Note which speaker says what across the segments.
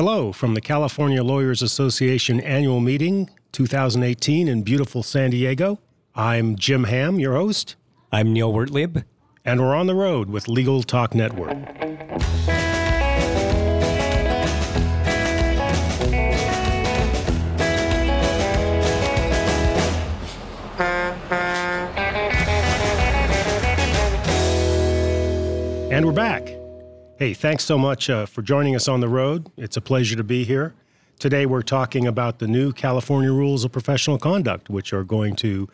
Speaker 1: Hello from the California Lawyers Association annual meeting 2018 in beautiful San Diego. I'm Jim Ham, your host.
Speaker 2: I'm Neil Wertlieb.
Speaker 1: And we're on the road with Legal Talk Network. And we're back. Hey, thanks so much uh, for joining us on the road. It's a pleasure to be here. Today, we're talking about the new California Rules of Professional Conduct, which are going to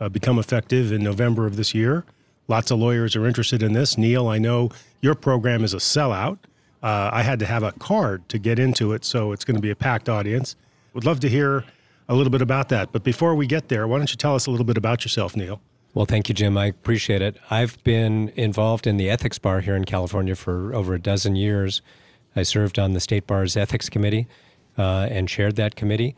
Speaker 1: uh, become effective in November of this year. Lots of lawyers are interested in this. Neil, I know your program is a sellout. Uh, I had to have a card to get into it, so it's going to be a packed audience. Would love to hear a little bit about that. But before we get there, why don't you tell us a little bit about yourself, Neil?
Speaker 2: Well, thank you, Jim. I appreciate it. I've been involved in the ethics bar here in California for over a dozen years. I served on the State Bar's Ethics Committee uh, and chaired that committee.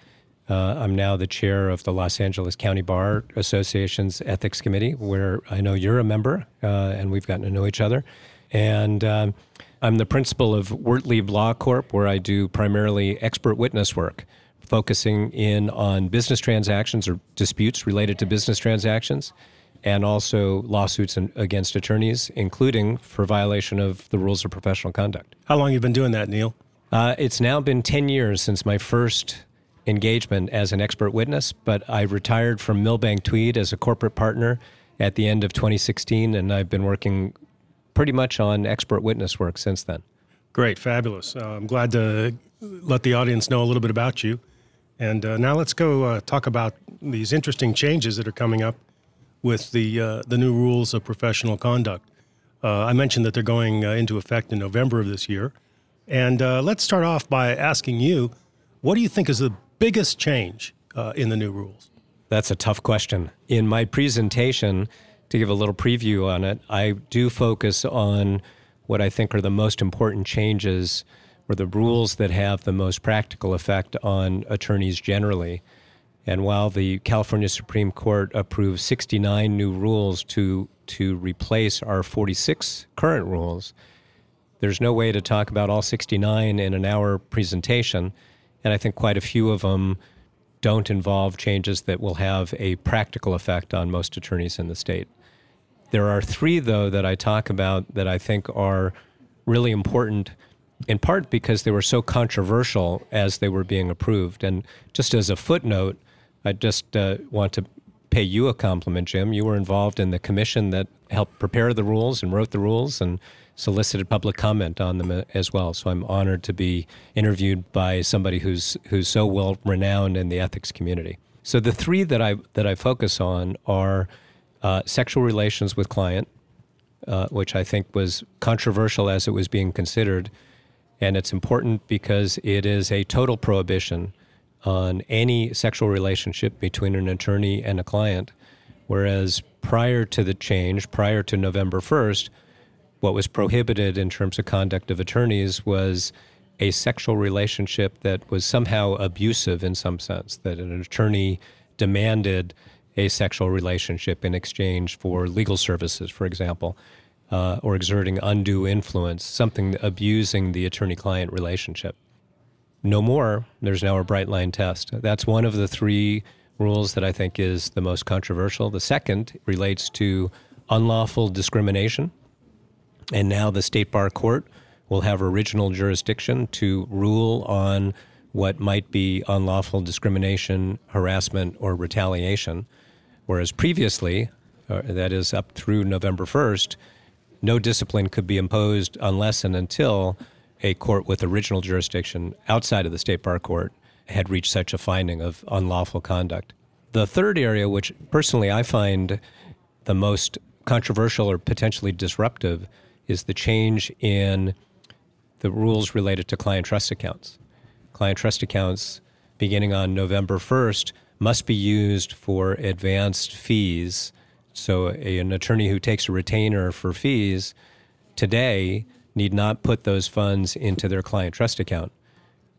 Speaker 2: Uh, I'm now the chair of the Los Angeles County Bar Association's Ethics Committee, where I know you're a member, uh, and we've gotten to know each other. And um, I'm the principal of Wertlieb Law Corp, where I do primarily expert witness work, focusing in on business transactions or disputes related to business transactions and also lawsuits against attorneys, including for violation of the rules of professional conduct.
Speaker 1: How long have you been doing that, Neil?
Speaker 2: Uh, it's now been 10 years since my first engagement as an expert witness, but I retired from Milbank Tweed as a corporate partner at the end of 2016, and I've been working pretty much on expert witness work since then.
Speaker 1: Great, fabulous. Uh, I'm glad to let the audience know a little bit about you. And uh, now let's go uh, talk about these interesting changes that are coming up with the uh, the new rules of professional conduct. Uh, I mentioned that they're going uh, into effect in November of this year, and uh, let's start off by asking you, what do you think is the biggest change uh, in the new rules?
Speaker 2: That's a tough question. In my presentation, to give a little preview on it, I do focus on what I think are the most important changes or the rules that have the most practical effect on attorneys generally. And while the California Supreme Court approved 69 new rules to, to replace our 46 current rules, there's no way to talk about all 69 in an hour presentation. And I think quite a few of them don't involve changes that will have a practical effect on most attorneys in the state. There are three, though, that I talk about that I think are really important, in part because they were so controversial as they were being approved. And just as a footnote, I just uh, want to pay you a compliment, Jim. You were involved in the commission that helped prepare the rules and wrote the rules and solicited public comment on them uh, as well. So I'm honored to be interviewed by somebody who's who's so well renowned in the ethics community. So the three that I that I focus on are uh, sexual relations with client, uh, which I think was controversial as it was being considered, and it's important because it is a total prohibition on any sexual relationship between an attorney and a client. Whereas prior to the change, prior to November 1st, what was prohibited in terms of conduct of attorneys was a sexual relationship that was somehow abusive in some sense, that an attorney demanded a sexual relationship in exchange for legal services, for example, uh, or exerting undue influence, something abusing the attorney client relationship no more, there's now a bright line test. That's one of the three rules that I think is the most controversial. The second relates to unlawful discrimination. And now the State Bar Court will have original jurisdiction to rule on what might be unlawful discrimination, harassment, or retaliation. Whereas previously, uh, that is up through November 1st, no discipline could be imposed unless and until a court with original jurisdiction outside of the state bar court had reached such a finding of unlawful conduct. The third area, which personally I find the most controversial or potentially disruptive, is the change in the rules related to client trust accounts. Client trust accounts, beginning on November 1st, must be used for advanced fees. So, a, an attorney who takes a retainer for fees today need not put those funds into their client trust account.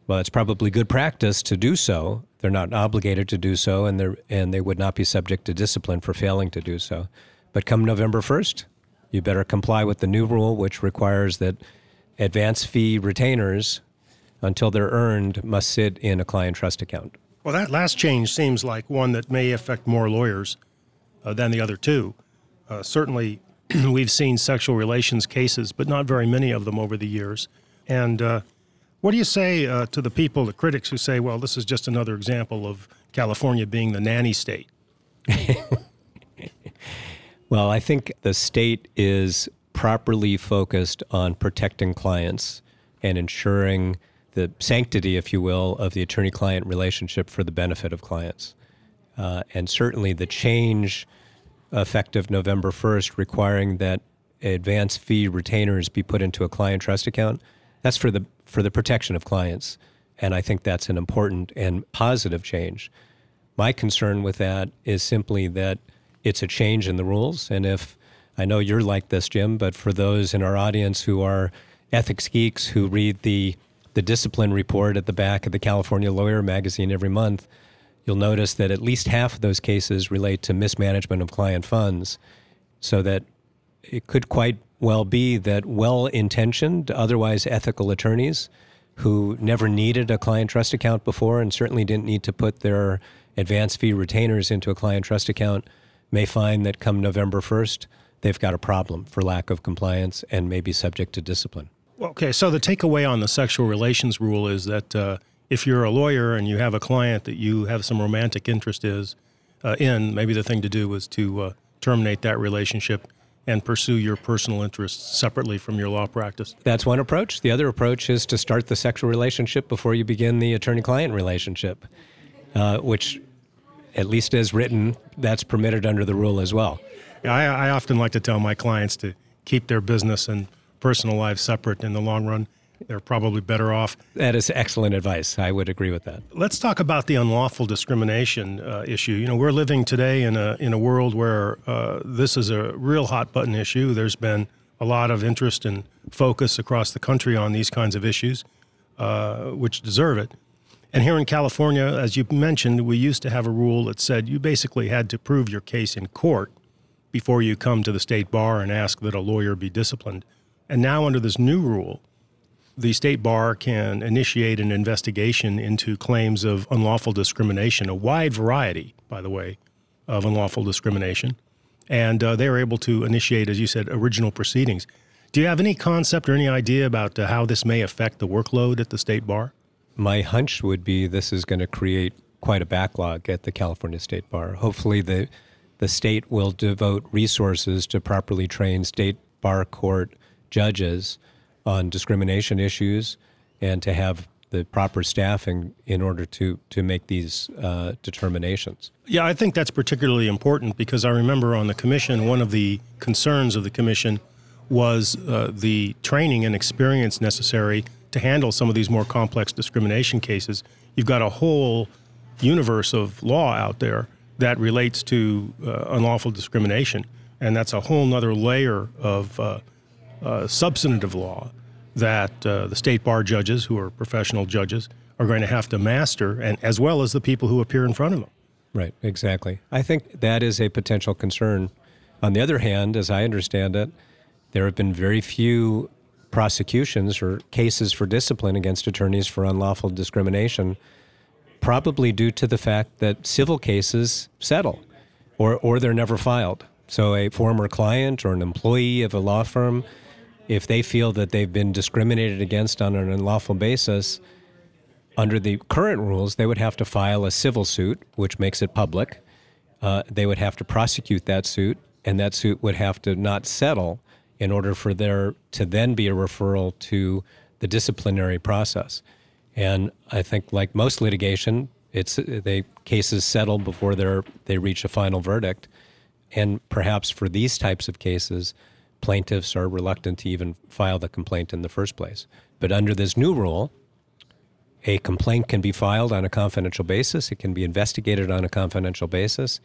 Speaker 2: Well, it's probably good practice to do so. They're not obligated to do so, and, they're, and they would not be subject to discipline for failing to do so. But come November 1st, you better comply with the new rule, which requires that advance fee retainers until they're earned must sit in a client trust account.
Speaker 1: Well, that last change seems like one that may affect more lawyers uh, than the other two. Uh, certainly, we've seen sexual relations cases, but not very many of them over the years. And uh, what do you say uh, to the people, the critics who say, well, this is just another example of California being the nanny state?
Speaker 2: well, I think the state is properly focused on protecting clients and ensuring the sanctity, if you will, of the attorney client relationship for the benefit of clients. Uh, and certainly the change effective November 1st requiring that advance fee retainers be put into a client trust account, that's for the, for the protection of clients. And I think that's an important and positive change. My concern with that is simply that it's a change in the rules. And if I know you're like this, Jim, but for those in our audience who are ethics geeks who read the the discipline report at the back of the California Lawyer magazine every month, you'll notice that at least half of those cases relate to mismanagement of client funds. So that it could quite well be that well intentioned, otherwise ethical attorneys who never needed a client trust account before and certainly didn't need to put their advance fee retainers into a client trust account may find that come November 1st, they've got a problem for lack of compliance and may be subject to discipline.
Speaker 1: Okay, so the takeaway on the sexual relations rule is that uh, if you're a lawyer and you have a client that you have some romantic interest is uh, in, maybe the thing to do is to uh, terminate that relationship and pursue your personal interests separately from your law practice.
Speaker 2: That's one approach. The other approach is to start the sexual relationship before you begin the attorney-client relationship, uh, which, at least as written, that's permitted under the rule as well.
Speaker 1: I, I often like to tell my clients to keep their business and personal lives separate in the long run. They're probably better off.
Speaker 2: That is excellent advice. I would agree with that.
Speaker 1: Let's talk about the unlawful discrimination uh, issue. You know, we're living today in a in a world where uh, this is a real hot button issue. There's been a lot of interest and focus across the country on these kinds of issues, uh, which deserve it. And here in California, as you mentioned, we used to have a rule that said you basically had to prove your case in court before you come to the state bar and ask that a lawyer be disciplined. And now, under this new rule, the state bar can initiate an investigation into claims of unlawful discrimination, a wide variety, by the way, of unlawful discrimination. And uh, they are able to initiate, as you said, original proceedings. Do you have any concept or any idea about uh, how this may affect the workload at the state bar?
Speaker 2: My hunch would be this is going to create quite a backlog at the California State Bar. Hopefully, the the state will devote resources to properly train state bar court judges on discrimination issues and to have the proper staffing in order to to make these uh, determinations.
Speaker 1: Yeah, I think that's particularly important because I remember on the commission one of the concerns of the commission was uh, the training and experience necessary to handle some of these more complex discrimination cases. You've got a whole universe of law out there that relates to uh, unlawful discrimination, and that's a whole other layer of uh, uh, substantive law that uh, the state bar judges, who are professional judges, are going to have to master, and as well as the people who appear in front of them.
Speaker 2: Right, exactly. I think that is a potential concern. On the other hand, as I understand it, there have been very few prosecutions or cases for discipline against attorneys for unlawful discrimination, probably due to the fact that civil cases settle or, or they're never filed. So, a former client or an employee of a law firm if they feel that they've been discriminated against on an unlawful basis, under the current rules, they would have to file a civil suit, which makes it public. Uh, they would have to prosecute that suit, and that suit would have to not settle in order for there to then be a referral to the disciplinary process. And I think, like most litigation, it's they cases settle before they they reach a final verdict. And perhaps for these types of cases, plaintiffs are reluctant to even file the complaint in the first place. But under this new rule, a complaint can be filed on a confidential basis, it can be investigated on a confidential basis,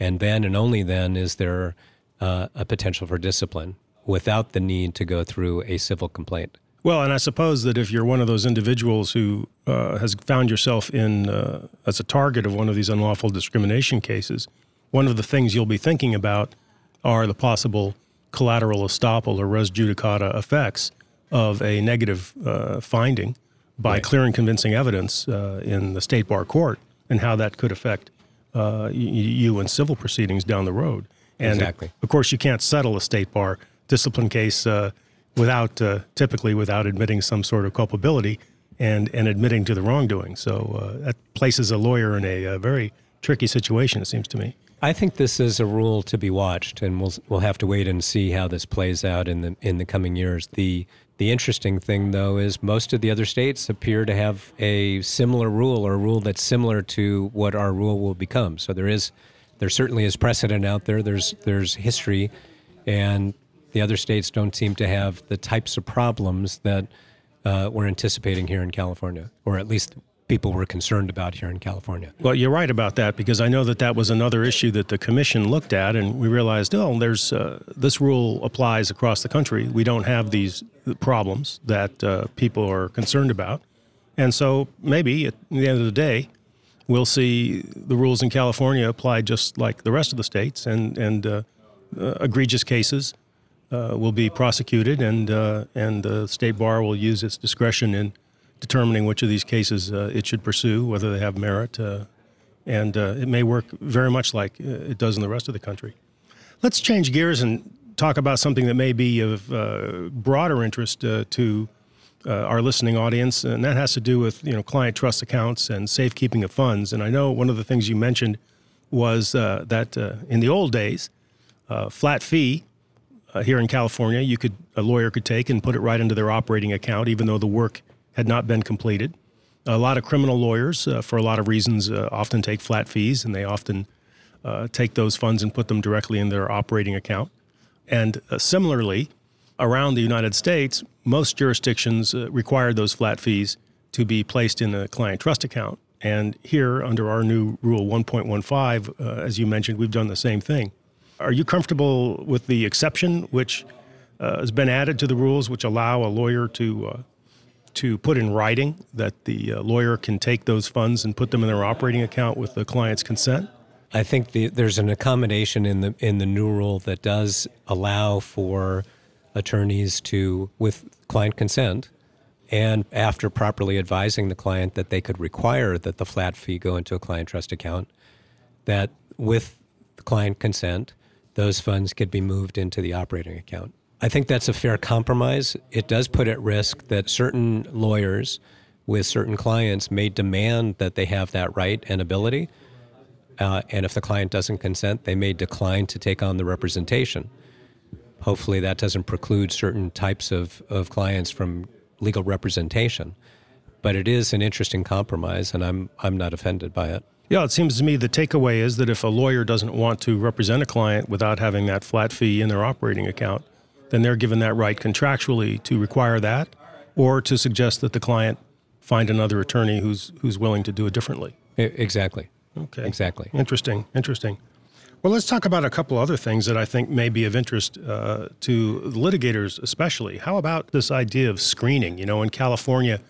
Speaker 2: and then and only then is there uh, a potential for discipline without the need to go through a civil complaint.
Speaker 1: Well, and I suppose that if you're one of those individuals who uh, has found yourself in uh, as a target of one of these unlawful discrimination cases, one of the things you'll be thinking about are the possible collateral estoppel or res judicata effects of a negative uh, finding by
Speaker 2: Right.
Speaker 1: clear and convincing evidence uh, in the state bar court and how that could affect uh, y- you in civil proceedings down the road. And
Speaker 2: Exactly.
Speaker 1: of course, you can't settle a state bar discipline case uh, without uh, typically without admitting some sort of culpability and, and admitting to the wrongdoing. So uh, that places a lawyer in a, uh very tricky situation, it seems to me.
Speaker 2: I think this is a rule to be watched, and we'll we'll have to wait and see how this plays out in the in the coming years. the The interesting thing, though, is most of the other states appear to have a similar rule or a rule that's similar to what our rule will become. So there is there certainly is precedent out there. There's there's history, and the other states don't seem to have the types of problems that uh, we're anticipating here in California, or at least people were concerned about here in California.
Speaker 1: Well, you're right about that because I know that that was another issue that the commission looked at, and we realized, oh, there's uh, this rule applies across the country. We don't have these problems that uh, people are concerned about, and so maybe at the end of the day, we'll see the rules in California apply just like the rest of the states, and and uh, uh, egregious cases uh, will be prosecuted, and uh, and the state bar will use its discretion in determining which of these cases uh, it should pursue, whether they have merit, uh, and uh, it may work very much like it does in the rest of the country. Let's change gears and talk about something that may be of uh, broader interest uh, to uh, our listening audience, and that has to do with you know client trust accounts and safekeeping of funds. And I know one of the things you mentioned was that in the old days, flat fee here in California, you could a lawyer could take and put it right into their operating account, even though the work had not been completed. A lot of criminal lawyers, uh, for a lot of reasons, uh, often take flat fees, and they often uh, take those funds and put them directly in their operating account. And uh, similarly, around the United States, most jurisdictions uh, require those flat fees to be placed in a client trust account. And here, under our new Rule 1.15, uh, as you mentioned, we've done the same thing. Are you comfortable with the exception which has been added to the rules, which allow a lawyer to to put in writing that the uh, lawyer can take those funds and put them in their operating account with the client's consent?
Speaker 2: I think the, there's an accommodation in the in the new rule that does allow for attorneys to, with client consent, and after properly advising the client that they could require that the flat fee go into a client trust account, that with client consent, those funds could be moved into the operating account. I think that's a fair compromise. It does put at risk that certain lawyers with certain clients may demand that they have that right and ability. Uh, and if the client doesn't consent, they may decline to take on the representation. Hopefully, that doesn't preclude certain types of, of clients from legal representation. But it is an interesting compromise, and I'm, I'm not offended by it.
Speaker 1: Yeah, it seems to me the takeaway is that if a lawyer doesn't want to represent a client without having that flat fee in their operating account, then they're given that right contractually to require that or to suggest that the client find another attorney who's who's willing to do it differently.
Speaker 2: Exactly.
Speaker 1: Okay.
Speaker 2: Exactly.
Speaker 1: Interesting. Interesting. Well, let's talk about a couple other things that I think may be of interest uh, to litigators, especially. How about this idea of screening? You know, in California,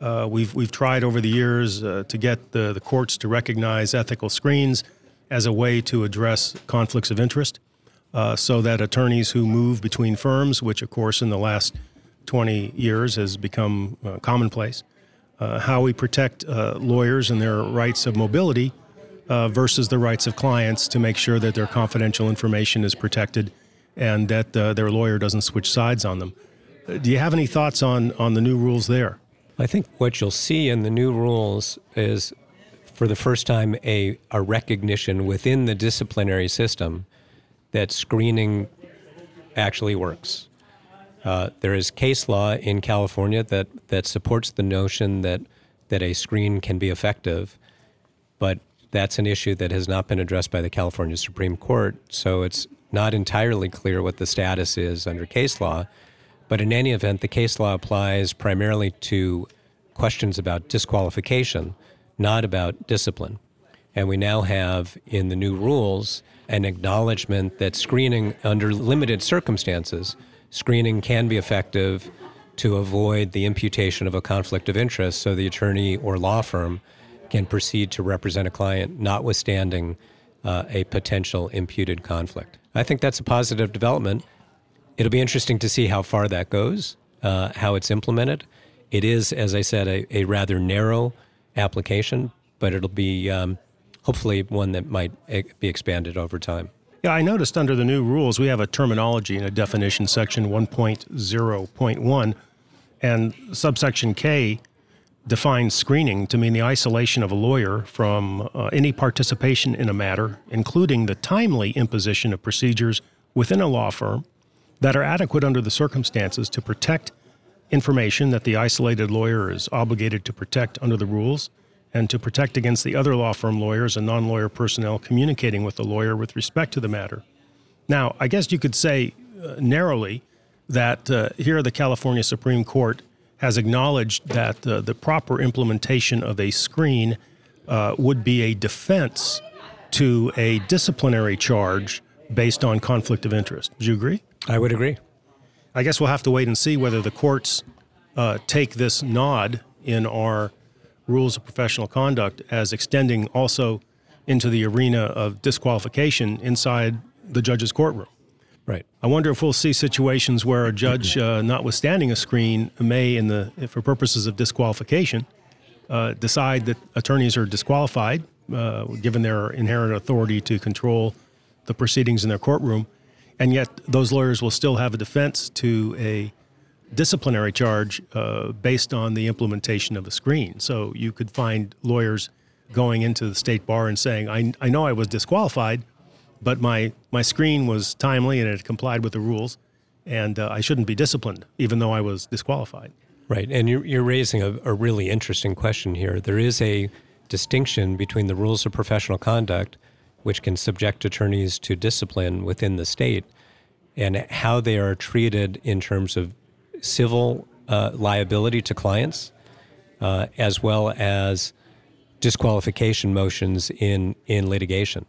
Speaker 1: uh, we've we've tried over the years uh, to get the, the courts to recognize ethical screens as a way to address conflicts of interest, uh, so that attorneys who move between firms, which of course in the last 20 years has become uh, commonplace, uh, how we protect uh, lawyers and their rights of mobility uh, versus the rights of clients to make sure that their confidential information is protected and that their lawyer doesn't switch sides on them. Do you have any thoughts on, on the new rules there?
Speaker 2: I think what you'll see in the new rules is, for the first time, a, a recognition within the disciplinary system that screening actually works. Uh, there is case law in California that, that supports the notion that, that a screen can be effective, but that's an issue that has not been addressed by the California Supreme Court, so it's not entirely clear what the status is under case law. But in any event, the case law applies primarily to questions about disqualification, not about discipline. And we now have in the new rules an acknowledgement that screening, under limited circumstances, screening can be effective to avoid the imputation of a conflict of interest so the attorney or law firm can proceed to represent a client notwithstanding uh, a potential imputed conflict. I think that's a positive development. It'll be interesting to see how far that goes, uh, how it's implemented. It is, as I said, a, a rather narrow application, but it'll be um, hopefully one that might be expanded over time.
Speaker 1: Yeah, I noticed under the new rules we have a terminology in a definition section 1.0.1 and subsection K defines screening to mean the isolation of a lawyer from uh, any participation in a matter, including the timely imposition of procedures within a law firm that are adequate under the circumstances to protect information that the isolated lawyer is obligated to protect under the rules and to protect against the other law firm lawyers and non lawyer personnel communicating with the lawyer with respect to the matter. Now, I guess you could say uh, narrowly that uh, here the California Supreme Court has acknowledged that uh, the proper implementation of a screen uh, would be a defense to a disciplinary charge based on conflict of interest. Do you agree?
Speaker 2: I would agree.
Speaker 1: I guess we'll have to wait and see whether the courts uh, take this nod in our rules of professional conduct as extending also into the arena of disqualification inside the judge's courtroom.
Speaker 2: Right.
Speaker 1: I wonder if we'll see situations where a judge, uh, notwithstanding a screen, may, in the for purposes of disqualification, uh, decide that attorneys are disqualified, uh, given their inherent authority to control the proceedings in their courtroom, and yet those lawyers will still have a defense to a disciplinary charge uh, based on the implementation of the screen. So you could find lawyers going into the state bar and saying, I, I know I was disqualified, but my, my screen was timely and it complied with the rules, and uh, I shouldn't be disciplined, even though I was disqualified.
Speaker 2: Right. And you're, you're raising a, a really interesting question here. There is a distinction between the rules of professional conduct, which can subject attorneys to discipline within the state, and how they are treated in terms of civil uh, liability to clients, uh, as well as disqualification motions in, in litigation.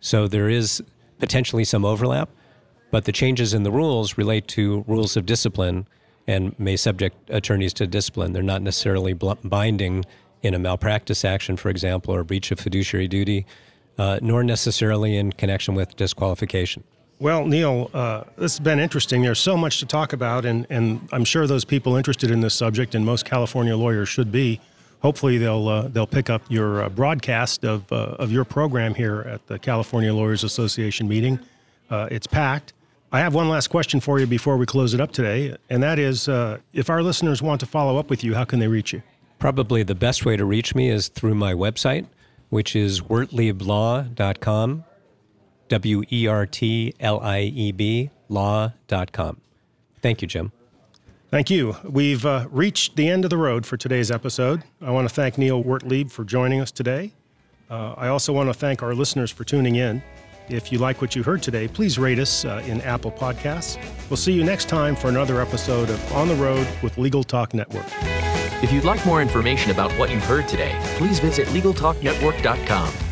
Speaker 2: So there is potentially some overlap, but the changes in the rules relate to rules of discipline and may subject attorneys to discipline. They're not necessarily binding in a malpractice action, for example, or breach of fiduciary duty, uh, nor necessarily in connection with disqualification.
Speaker 1: Well, Neil, uh, this has been interesting. There's so much to talk about, and, and I'm sure those people interested in this subject, and most California lawyers should be. Hopefully, they'll uh, they'll pick up your uh, broadcast of uh, of your program here at the California Lawyers Association meeting. Uh, it's packed. I have one last question for you before we close it up today, and that is, uh, if our listeners want to follow up with you, how can they reach you?
Speaker 2: Probably the best way to reach me is through my website, which is wertlieblaw.com W E R T L I E B, law.com. Thank you, Jim.
Speaker 1: Thank you. We've uh, reached the end of the road for today's episode. I want to thank Neil Wertlieb for joining us today. Uh, I also want to thank our listeners for tuning in. If you like what you heard today, please rate us uh, in Apple Podcasts. We'll see you next time for another episode of On the Road with Legal Talk Network.
Speaker 3: If you'd like more information about what you've heard today, please visit LegalTalkNetwork.com.